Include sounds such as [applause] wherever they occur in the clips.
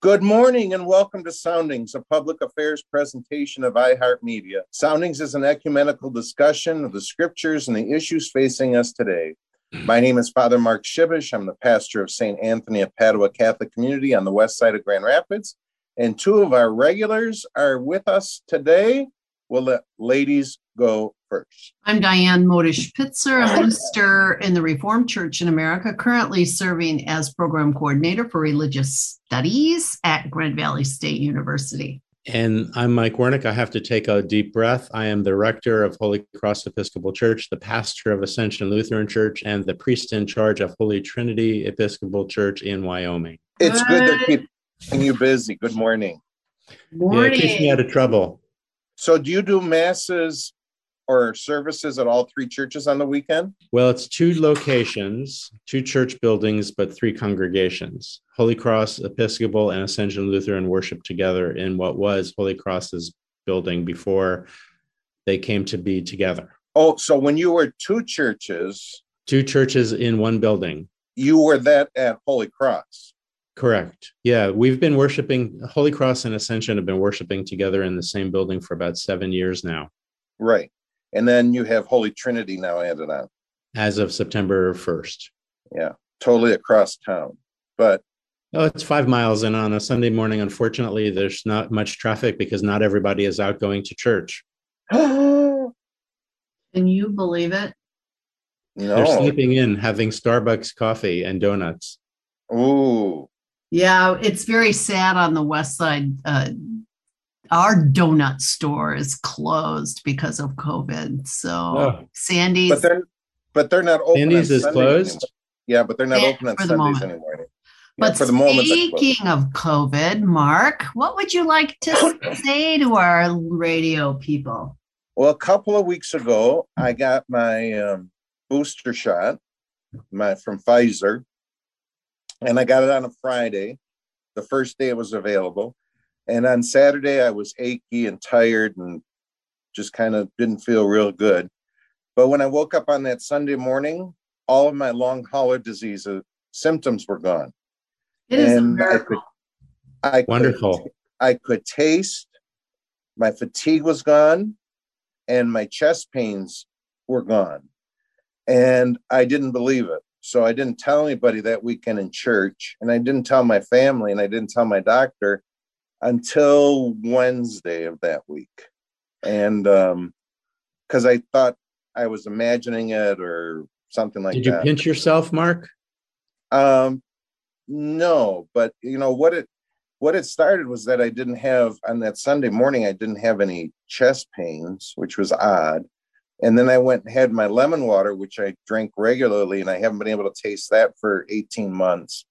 Good morning and welcome to Soundings, a public affairs presentation of iHeartMedia. Soundings is an ecumenical discussion of the scriptures and the issues facing us today. My name is Father Mark Shibish. I'm the pastor of St. Anthony of Padua Catholic Community on the west side of Grand Rapids. And two of our regulars are with us today. We'll let ladies go first. I'm Diane Maodush-Pitzer, a minister in the Reformed Church in America, currently serving as program coordinator for religious studies at Grand Valley State University. And I'm Mike Wernick. I have to take a deep breath. I am the rector of Holy Cross Episcopal Church, the pastor of Ascension Lutheran Church, and the priest in charge of Holy Trinity Episcopal Church in Wyoming. It's good to keep you busy. Good morning. Morning. Yeah, it keeps me out of trouble. So, do you do masses or services at all three churches on the weekend? Well, it's two locations, two church buildings, but three congregations. Holy Cross Episcopal and Ascension Lutheran worship together in what was Holy Cross's building before they came to be together. Oh, so when you were two churches, Two churches in one building. you were that at Holy Cross. Correct. Yeah, we've been worshiping, Holy Cross and Ascension have been worshiping together in the same building for about seven years now, Right. And then you have Holy Trinity now added on. as of September 1st. Yeah. Totally across town. But Oh, it's five miles. And on a Sunday morning, unfortunately, there's not much traffic because not everybody is out going to church. no. [gasps] Can you believe it? No. They're sleeping in, having Starbucks coffee and donuts. Ooh. Yeah, it's very sad on the west side. Uh, our donut store is closed because of COVID. So Oh. Sandy's But they're but they're not open. Sandy's on is Sundays closed. anymore. Yeah, but they're not Yeah, open on for the Sundays moment. anymore. Yeah, But for the moment. speaking of COVID, Mark, what would you like to [coughs] say to our radio people? Well, a couple of weeks ago, I got my um, booster shot, my from Pfizer, and I got it on a Friday, the first day it was available. And on Saturday, I was achy and tired and just kind of didn't feel real good. But when I woke up on that Sunday morning, all of my long hauler disease uh, symptoms were gone. It is a And I could- I could Wonderful. I could taste, my fatigue was gone, and my chest pains were gone. And I didn't believe it. So I didn't tell anybody that weekend in church, and I didn't tell my family, and I didn't tell my doctor until Wednesday of that week. And um because I thought I was imagining it or something like that. Did you pinch yourself, Mark? Um, no, but you know what it what it started was that I didn't have on that Sunday morning. I didn't have any chest pains, which was odd. And then I went and had my lemon water, which I drink regularly, and I haven't been able to taste that for 18 months.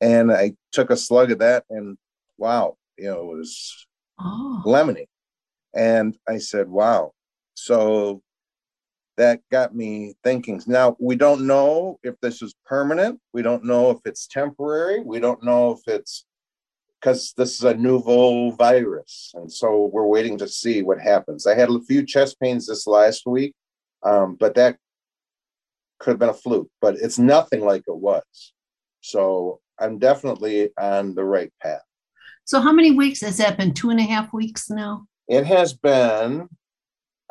And I took a slug of that, and wow, you know, it was Oh, lemony. And I said, wow. So that got me thinking. Now, we don't know if this is permanent. We don't know if it's temporary. We don't know if it's because this is a nouveau virus. And so we're waiting to see what happens. I had a few chest pains this last week, um, but that could have been a fluke, but it's nothing like it was. So I'm definitely on the right path. So how many weeks has that been? Two and a half weeks now. It has been,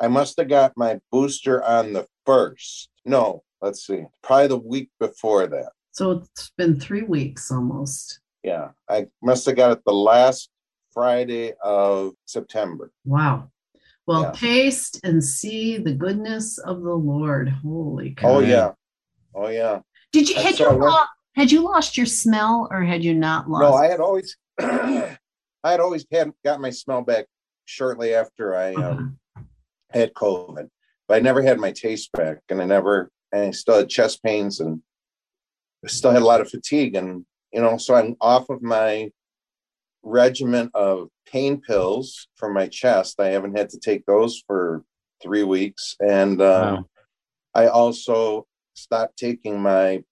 I must have got my booster on the first. No, let's see, probably the week before that. So it's been three weeks almost. Yeah, I must have got it the last Friday of September. Wow. Well, Yeah. taste and see the goodness of the Lord. Holy oh, cow. Oh, yeah. Oh, yeah. Did you had you saw one- lo- had you lost your smell or had you not lost? No, I had always, I had always had got my smell back shortly after I um, had COVID, but I never had my taste back, and I never, and I still had chest pains, and I still had a lot of fatigue, and you know, so I'm off of my regimen of pain pills for my chest. I haven't had to take those for three weeks. And um, Wow. I also stopped taking my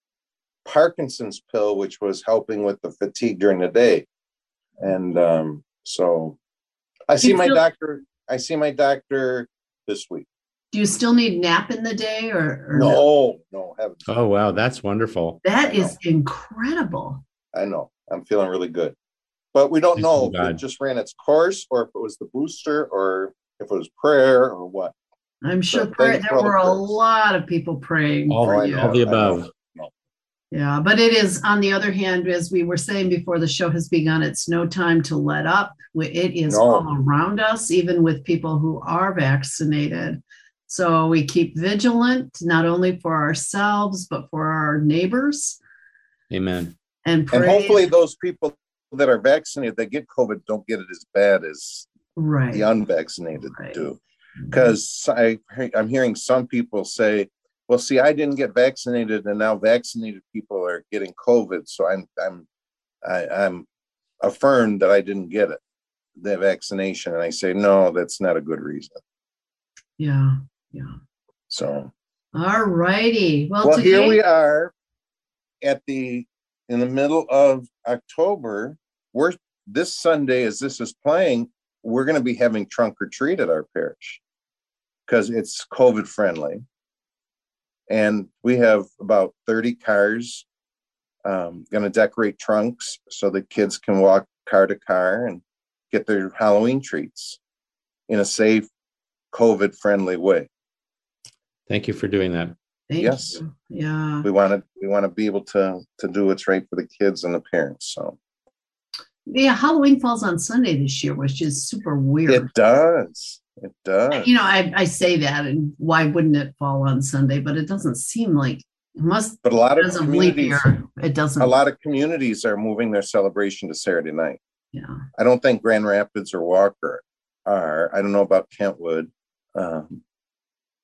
Parkinson's pill, which was helping with the fatigue during the day. And um, so I see my feel- doctor. I see my doctor this week. Do you still need nap in the day or, or No, no, heavens. Oh, wow. That's wonderful. That is incredible. I know. I'm feeling really good. But we don't Thank know if God. it just ran its course or if it was the booster or if it was prayer or what. I'm sure But prayer, there for the were a lot of people praying All, for I you. all the above. Yeah, but it is on the other hand, as we were saying before the show has begun, it's no time to let up. It is No. all around us, even with people who are vaccinated. So we keep vigilant, not only for ourselves, but for our neighbors Amen. and pray. And hopefully those people that are vaccinated that get COVID don't get it as bad as right. the unvaccinated Right. do. Because I I'm hearing some people say, well, see, I didn't get vaccinated and now vaccinated people are getting COVID. So I'm I'm I, I'm affirmed that I didn't get it, the vaccination. And I say, no, that's not a good reason. Yeah. Yeah. So All righty. Well, well, today, here we are at the in the middle of October. We're this Sunday, as this is playing, we're going to be having trunk or treat at our parish because it's COVID friendly, and we have about thirty cars. Um, going to decorate trunks so the kids can walk car to car and get their Halloween treats in a safe, COVID friendly way. Thank you for doing that. Thank yes. you. Yeah. we want to we want to be able to to do what's right for the kids and the parents so Yeah. Halloween falls on Sunday this year, which is super weird. it does it does you know, I, I say that, and why wouldn't it fall on Sunday? But it doesn't seem like it must but a lot of because of leap communities year. It doesn't. a lot of communities are moving their celebration to saturday night Yeah. i don't think grand rapids or walker are i don't know about kentwood um,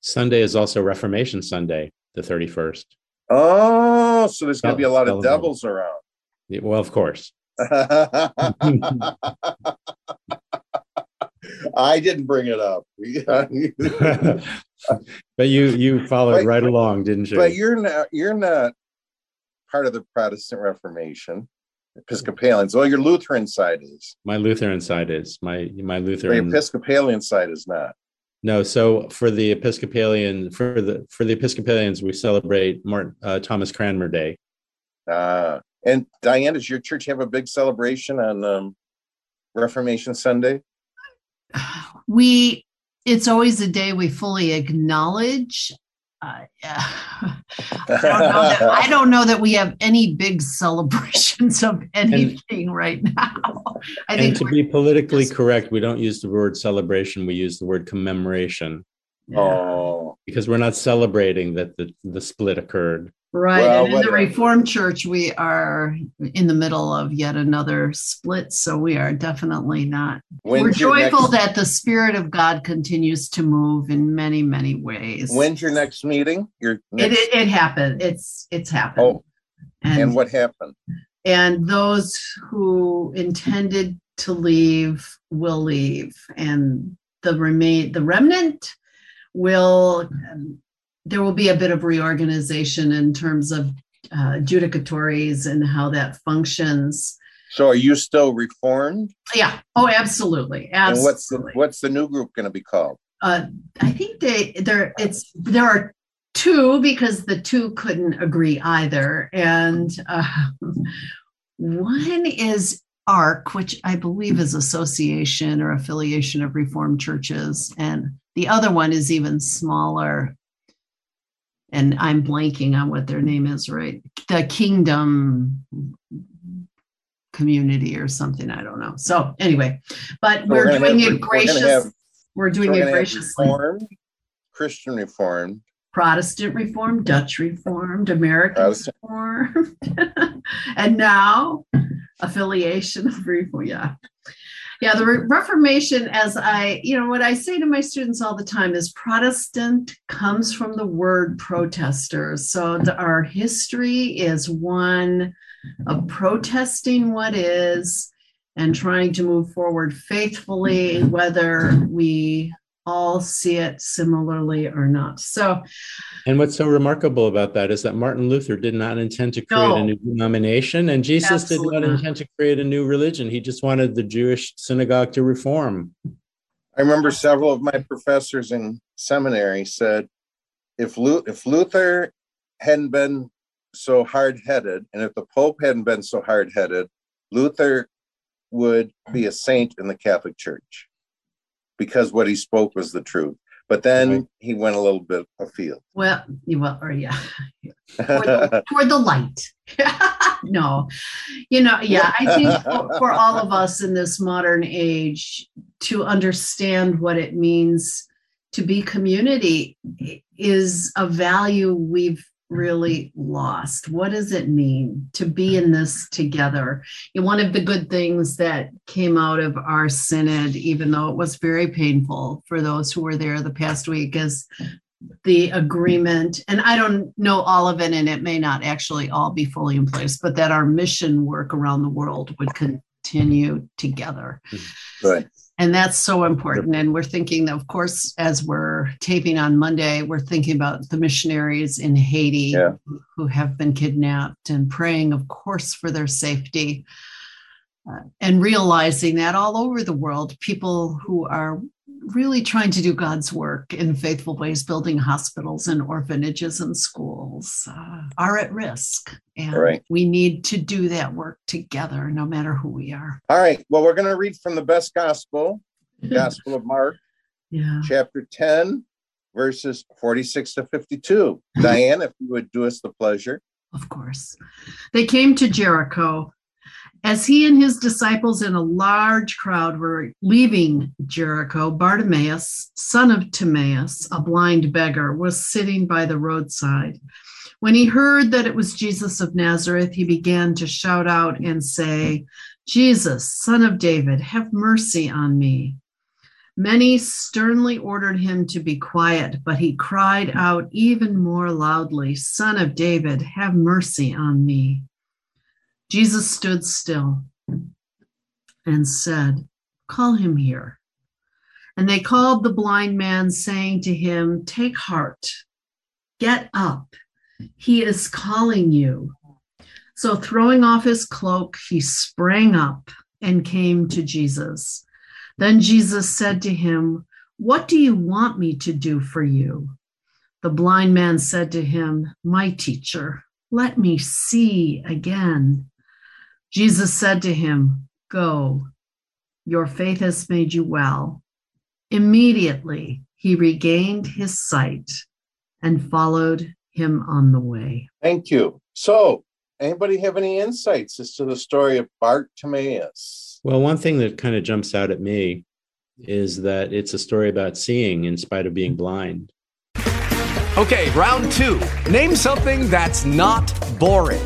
Sunday is also Reformation Sunday, the 31st. oh so there's going to be a lot of devils around Yeah, Well, of course. [laughs] [laughs] [laughs] [laughs] i didn't bring it up [laughs] but you you followed But- right along, didn't you? but you're not you're not part of the protestant reformation episcopalians well your lutheran side is my Lutheran side is my my Lutheran. the episcopalian side is not no, so for the Episcopalian for the for the Episcopalians, we celebrate Martin, uh, Thomas Cranmer Day. uh and diane does your church have a big celebration on um reformation sunday [sighs] we it's always a day we fully acknowledge uh, [laughs] I, don't know that, I don't know that we have any big celebrations of [laughs] anything right now. I And think to be politically just- correct, we don't use the word celebration. We use the word commemoration yeah. oh because we're not celebrating that the, the split occurred. Right. Well, and in the. Reformed Church, we are in the middle of yet another split. So we are definitely not. we're joyful next, that the Spirit of God continues to move in many, many ways. when's your next meeting your it, next, it, it happened. It's it's happened. oh and what happened and those who intended to leave will leave and the remain the remnant will um, there will be a bit of reorganization in terms of uh, judicatories and how that functions. So are you still reformed? Yeah. Oh absolutely. And what's the what's the new group going to be called? Uh, I think they there it's there are two because the two couldn't agree either, and uh, one is ARC, which I believe is Association or Affiliation of Reformed Churches, and the other one is even smaller. And I'm blanking on what their name is, right? The Kingdom Community or something. I don't know. So anyway, but So we're, gonna doing have- it we're have- we're so doing we're it graciously. reformed christian reformed Protestant Reformed, Dutch Reformed, American Protestant. Reformed, [laughs] and now affiliation of Reform. Yeah. Yeah, the Re- Reformation, as I, you know, what I say to my students all the time is Protestant comes from the word protesters. So the, our history is one of protesting what is and trying to move forward faithfully, whether we all see it similarly or not. So, and what's so remarkable about that is that Martin Luther did not intend to create no, a new denomination, and Jesus did not, not intend to create a new religion. He just wanted the Jewish synagogue to reform. I remember several of my professors in seminary said, if, Lu- if Luther hadn't been so hard headed, and if the Pope hadn't been so hard headed, Luther would be a saint in the Catholic Church because what he spoke was the truth. But then right. he went a little bit afield. Well, you well, or yeah, toward, the, [laughs] toward the light. [laughs] no, you know, yeah, I think for all of us in this modern age to understand what it means to be community is a value we've really mm-hmm. lost? What does it mean to be in this together? And one of the good things that came out of our synod, even though it was very painful for those who were there the past week, is the agreement. And I don't know all of it, and it may not actually all be fully in place, but that our mission work around the world would continue together. Right and that's so important and we're thinking of course as we're taping on monday we're thinking about the missionaries in haiti yeah. who have been kidnapped and praying of course for their safety uh, and realizing that all over the world people who are really trying to do God's work in faithful ways, building hospitals and orphanages and schools, uh, are at risk. And right. we need to do that work together, no matter who we are. All right. Well, we're going to read from the best gospel, [laughs] Gospel of Mark, yeah. chapter 10, verses 46 to 52. [laughs] Diane, if you would do us the pleasure. Of course. They came to Jericho. As he and his disciples and a large crowd were leaving Jericho, Bartimaeus, son of Timaeus, a blind beggar, was sitting by the roadside. When he heard that it was Jesus of Nazareth, he began to shout out and say, Jesus, son of David, have mercy on me. Many sternly ordered him to be quiet, but he cried out even more loudly, Son of David, have mercy on me. Jesus stood still and said, Call him here. And they called the blind man, saying to him, Take heart, get up. He is calling you. So, throwing off his cloak, he sprang up and came to Jesus. Then Jesus said to him, What do you want me to do for you? The blind man said to him, My teacher, let me see again. Jesus said to him, Go, your faith has made you well. Immediately he regained his sight and followed him on the way. Thank you. So, anybody have any insights as to the story of Bartimaeus? Well, one thing that kind of jumps out at me is that it's a story about seeing in spite of being blind. Okay, round two. Name something that's not boring.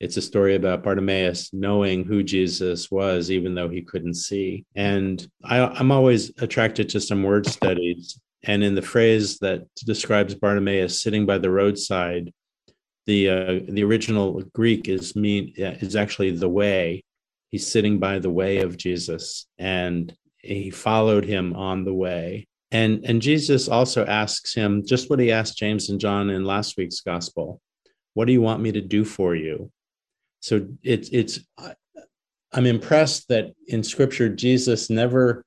It's a story about Bartimaeus knowing who Jesus was, even though he couldn't see. And I, I'm always attracted to some word studies. And in the phrase that describes Bartimaeus sitting by the roadside, the uh, the original Greek is mean is actually the way. He's sitting by the way of Jesus, and he followed him on the way. And and Jesus also asks him just what he asked James and John in last week's gospel. What do you want me to do for you? So it's it's I'm impressed that in scripture Jesus never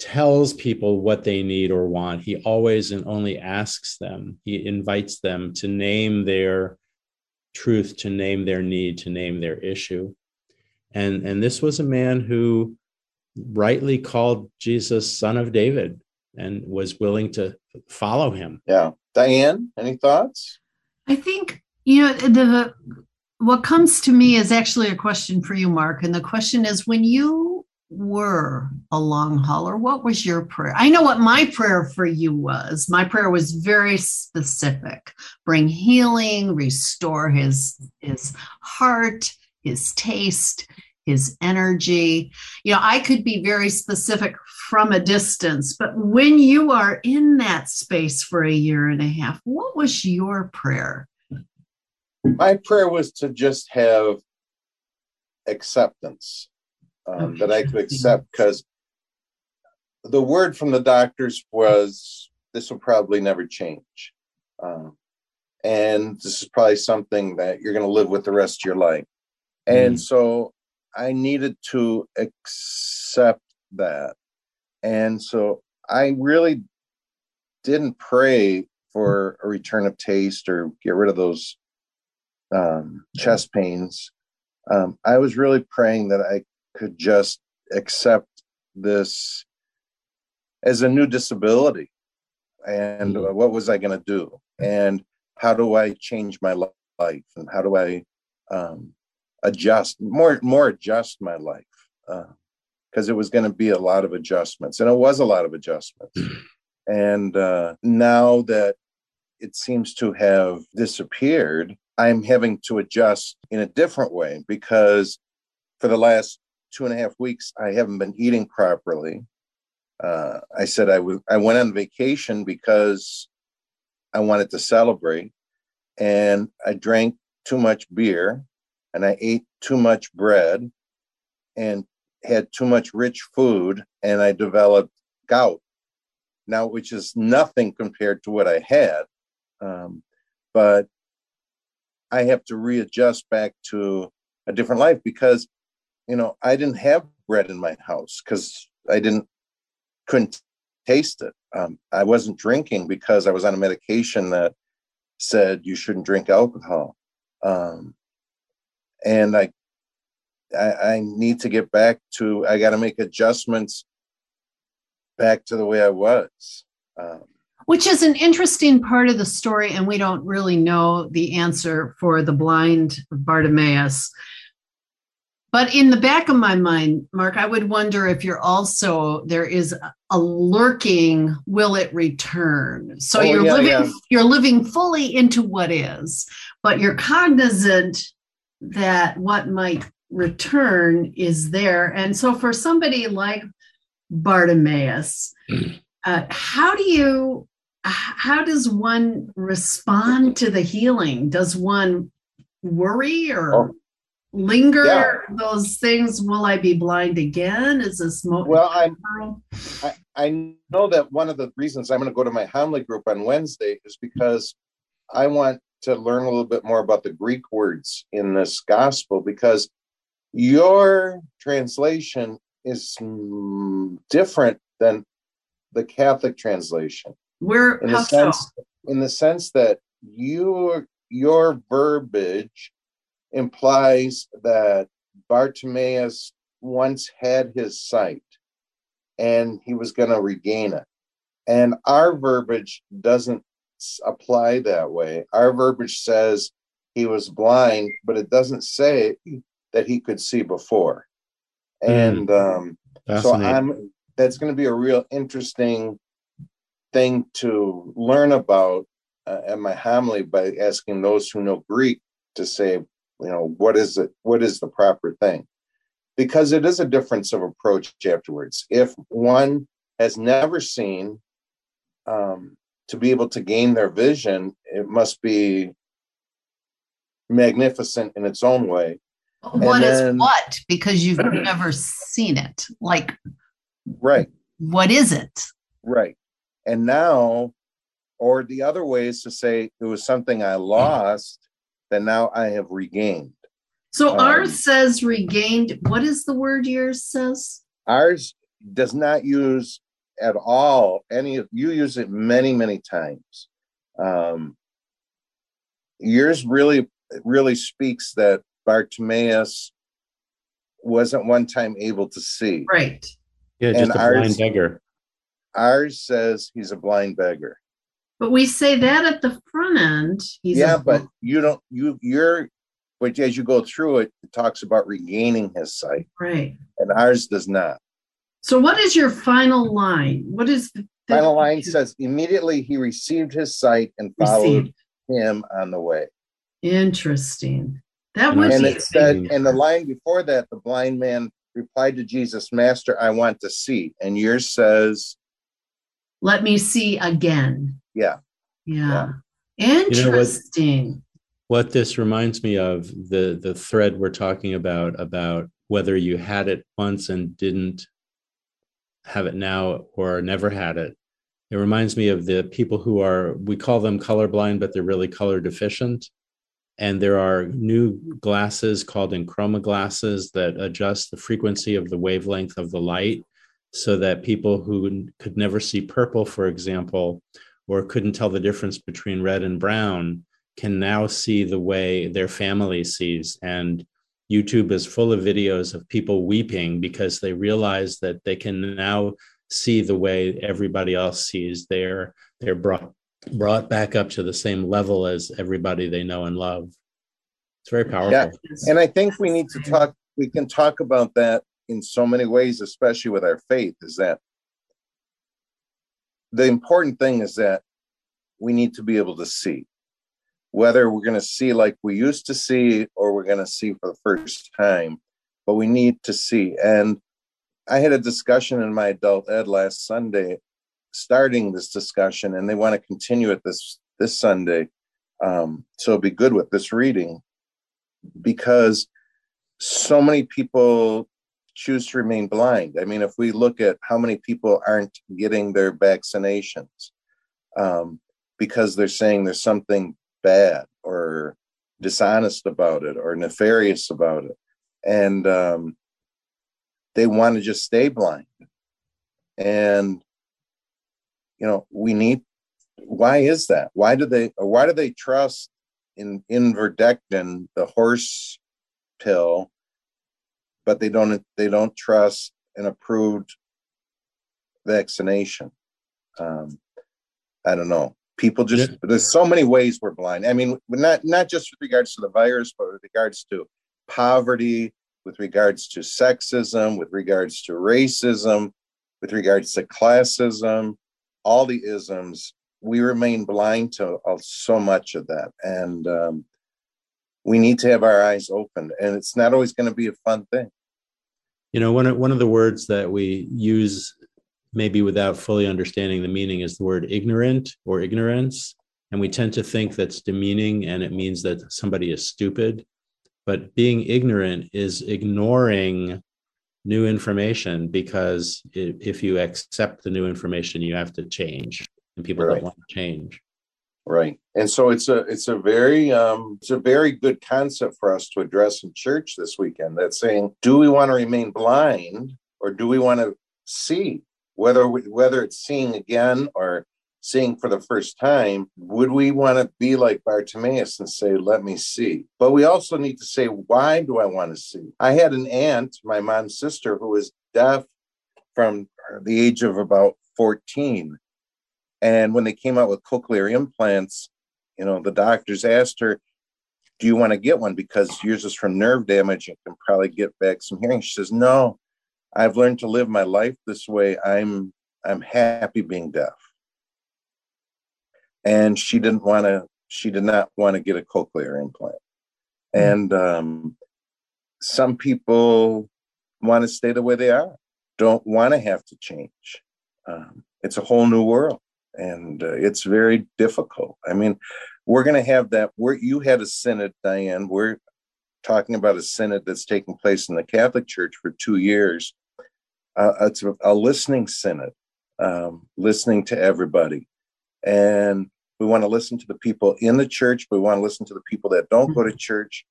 tells people what they need or want. He always and only asks them, he invites them to name their truth, to name their need, to name their issue. And, and this was a man who rightly called Jesus son of David and was willing to follow him. Yeah. Diane, any thoughts? I think, you know, the what comes to me is actually a question for you, Mark. And the question is when you were a long hauler, what was your prayer? I know what my prayer for you was. My prayer was very specific. Bring healing, restore his his heart, his taste, his energy. You know, I could be very specific from a distance, but when you are in that space for a year and a half, what was your prayer? My prayer was to just have acceptance um, that I could accept because the word from the doctors was this will probably never change. Um, and this is probably something that you're going to live with the rest of your life. And Mm. so I needed to accept that. And so I really didn't pray for a return of taste or get rid of those um, chest pains. Um, I was really praying that I could just accept this as a new disability and uh, what was i going to do and how do i change my life? And how do i um, adjust more more adjust my life? Because it was going to be a lot of adjustments and it was a lot of adjustments. And uh, now that it seems to have disappeared i'm having to adjust in a different way because for the last two and a half weeks i haven't been eating properly uh, I said I w- I went on vacation because I wanted to celebrate, and I drank too much beer, and I ate too much bread, and had too much rich food, and I developed gout. Now, which is nothing compared to what I had, um, but I have to readjust back to a different life because, you know, I didn't have bread in my house because I didn't couldn't taste it. Um, I wasn't drinking because I was on a medication that said you shouldn't drink alcohol. Um, and I, I, I need to get back to. I got to make adjustments back to the way I was. Um, Which is an interesting part of the story, and we don't really know the answer for the blind Bartimaeus. But in the back of my mind, Mark, I would wonder if you're also there is a lurking will it return? So Oh, you're yeah, living yeah. you're living fully into what is, but you're cognizant that what might return is there. And so for somebody like Bartimaeus, uh, how do you how does one respond to the healing? Does one worry or Oh. linger Yeah. those things? Will I be blind again? Is this mo- well, I, I I know that one of the reasons I'm going to go to my homily group on Wednesday is because I want to learn a little bit more about the Greek words in this gospel because your translation is mm, different than the Catholic translation where in how the so? sense in the sense that you your verbiage implies that Bartimaeus once had his sight and he was going to regain it. And our verbiage doesn't apply that way. Our verbiage says he was blind, but it doesn't say that he could see before. And um, so I'm that's going to be a real interesting thing to learn about uh, at my homily by asking those who know Greek to say, you know, what is it? What is the proper thing? Because it is a difference of approach afterwards. If one has never seen, um, to be able to gain their vision, it must be magnificent in its own way. What is then- what? Because you've [clears throat] never seen it. Like, Right. what is it? Right. And now, or the other way is to say it was something I lost that now I have regained. So Um, ours says regained. What is the word yours says? Ours does not use at all any of you use it many, many times. Um, yours really really speaks that Bartimaeus wasn't one time able to see. Right. yeah, and just a ours- blind beggar. Ours says he's a blind beggar. But we say that at the front end. He's yeah, but you don't you you're but as you go through it, it talks about regaining his sight, Right. and ours does not. So what is your final line? What is the the- Final line [laughs] says, immediately he received his sight and followed Received. him on the way. Interesting. That would And it said, and the line before that, the blind man replied to Jesus, Master, I want to see. And yours says, let me see again. Yeah. Yeah. know what- Interesting. what this reminds me of the the thread we're talking about about whether you had it once and didn't have it now or never had it it reminds me of the people who are we call them colorblind but they're really color deficient and there are new glasses called EnChroma glasses that adjust the frequency of the wavelength of the light so that people who could never see purple for example or couldn't tell the difference between red and brown can now see the way their family sees. And YouTube is full of videos of people weeping because they realize that they can now see the way everybody else sees. They're they're brought brought back up to the same level as everybody they know and love. It's very powerful. Yeah. And I think we need to talk, we can talk about that in so many ways, especially with our faith, is that the important thing is that we need to be able to see. Whether we're going to see like we used to see or we're going to see for the first time, but we need to see. And I had a discussion in my adult ed last Sunday, starting this discussion, and they want to continue it this this Sunday. Um, so be good with this reading because so many people choose to remain blind. I mean, if we look at how many people aren't getting their vaccinations um, because they're saying there's something bad or dishonest about it or nefarious about it, and um, they want to just stay blind. And you know, we need. Why is that? Why do they? Why do they trust in in ivermectin, the horse pill, but they don't they don't trust an approved vaccination. Um, I don't know. People just there's so many ways we're blind. I mean, not not just with regards to the virus, but with regards to poverty, with regards to sexism, with regards to racism, with regards to classism, all the isms. We remain blind to uh, so much of that, and um, we need to have our eyes opened. And it's not always going to be a fun thing. You know, one of, one of the words that we use maybe without fully understanding the meaning is the word ignorant or ignorance. And we tend to think that's demeaning and it means that somebody is stupid. But being ignorant is ignoring new information because if you accept the new information, you have to change. And people Right. don't want to change. Right. And so it's a it's a very um it's a very good concept for us to address in church this weekend. That's saying, do we want to remain blind or do we want to see? Whether we, whether it's seeing again or seeing for the first time, would we want to be like Bartimaeus and say, "Let me see"? But we also need to say, "Why do I want to see?" I had an aunt, my mom's sister, who was deaf from the age of about fourteen, and when they came out with cochlear implants, you know, the doctors asked her, Do you want to get one? Because yours is from nerve damage and can probably get back some hearing. She says, No, I've learned to live my life this way. I'm I'm happy being deaf. And she didn't want to, she did not want to get a cochlear implant. And um, some people want to stay the way they are, don't want to have to change. Um, it's a whole new world and uh, it's very difficult. I mean, we're going to have that. Where you had a synod, Diane. We're talking about a synod that's taking place in the Catholic Church for two years. Uh, it's a, a listening synod, um, listening to everybody, and we want to listen to the people in the church. We want to listen to the people that don't go to church.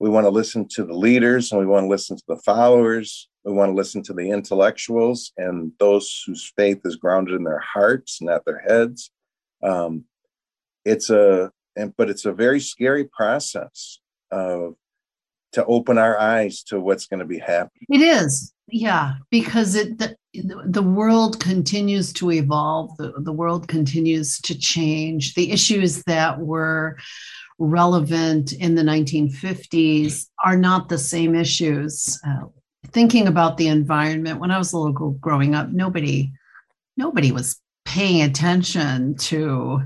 We want to listen to the leaders, and we want to listen to the followers. We want to listen to the intellectuals and those whose faith is grounded in their hearts, not their heads. Um, it's a, and, but it's a very scary process of to open our eyes to what's going to be happening. It is, yeah, because it the, the world continues to evolve. The, the world continues to change. The issues that were relevant in the 1950s are not the same issues. Uh, thinking about the environment when I was a little girl growing up, nobody nobody was paying attention to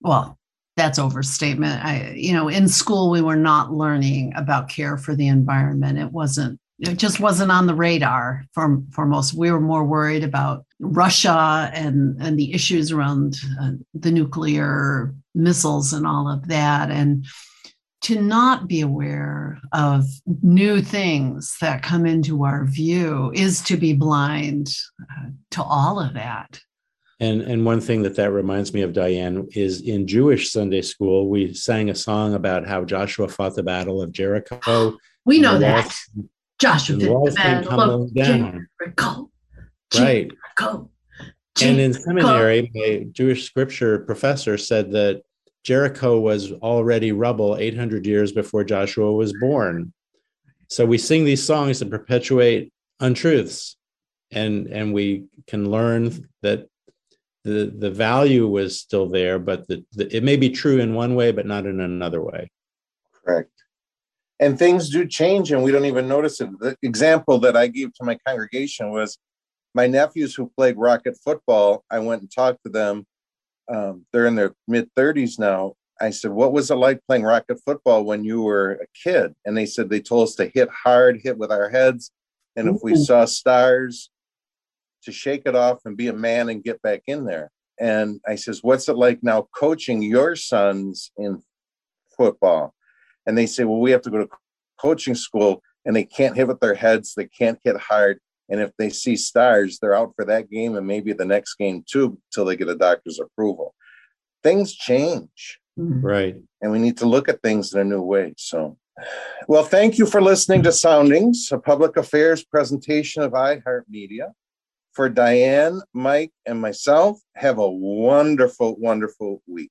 well that's overstatement i you know in school we were not learning about care for the environment it wasn't it just wasn't on the radar for, for most. We were more worried about russia and and the issues around uh, the nuclear missiles and all of that. And to not be aware of new things that come into our view is to be blind uh, to all of that. And and one thing that that reminds me of Diane is in Jewish Sunday school we sang a song about how Joshua fought the battle of Jericho. [gasps] We know that Joshua the walls came tumbling down. Jericho. Right. Jericho. And in seminary, my Jewish scripture professor said that Jericho was already rubble 800 years before Joshua was born. So we sing these songs to perpetuate untruths, and and we can learn that the the value was still there, but the, the, it may be true in one way, but not in another way. Correct. And things do change, and we don't even notice it. The example that I gave to my congregation was my nephews who played rocket football. I went and talked to them. Um, they're in their mid 30s now. I said, What was it like playing rocket football when you were a kid? And they said they told us to hit hard, hit with our heads. And if we saw stars, to shake it off and be a man and get back in there. And I says, What's it like now coaching your sons in football? And they say, Well, we have to go to coaching school and they can't hit with their heads, they can't hit hard. And if they see stars, they're out for that game and maybe the next game too, till they get a doctor's approval. Things change. Mm-hmm. Right. And we need to look at things in a new way. So, well, thank you for listening to Soundings, a public affairs presentation of iHeartMedia for Diane, Mike, and myself. Have a wonderful, wonderful week.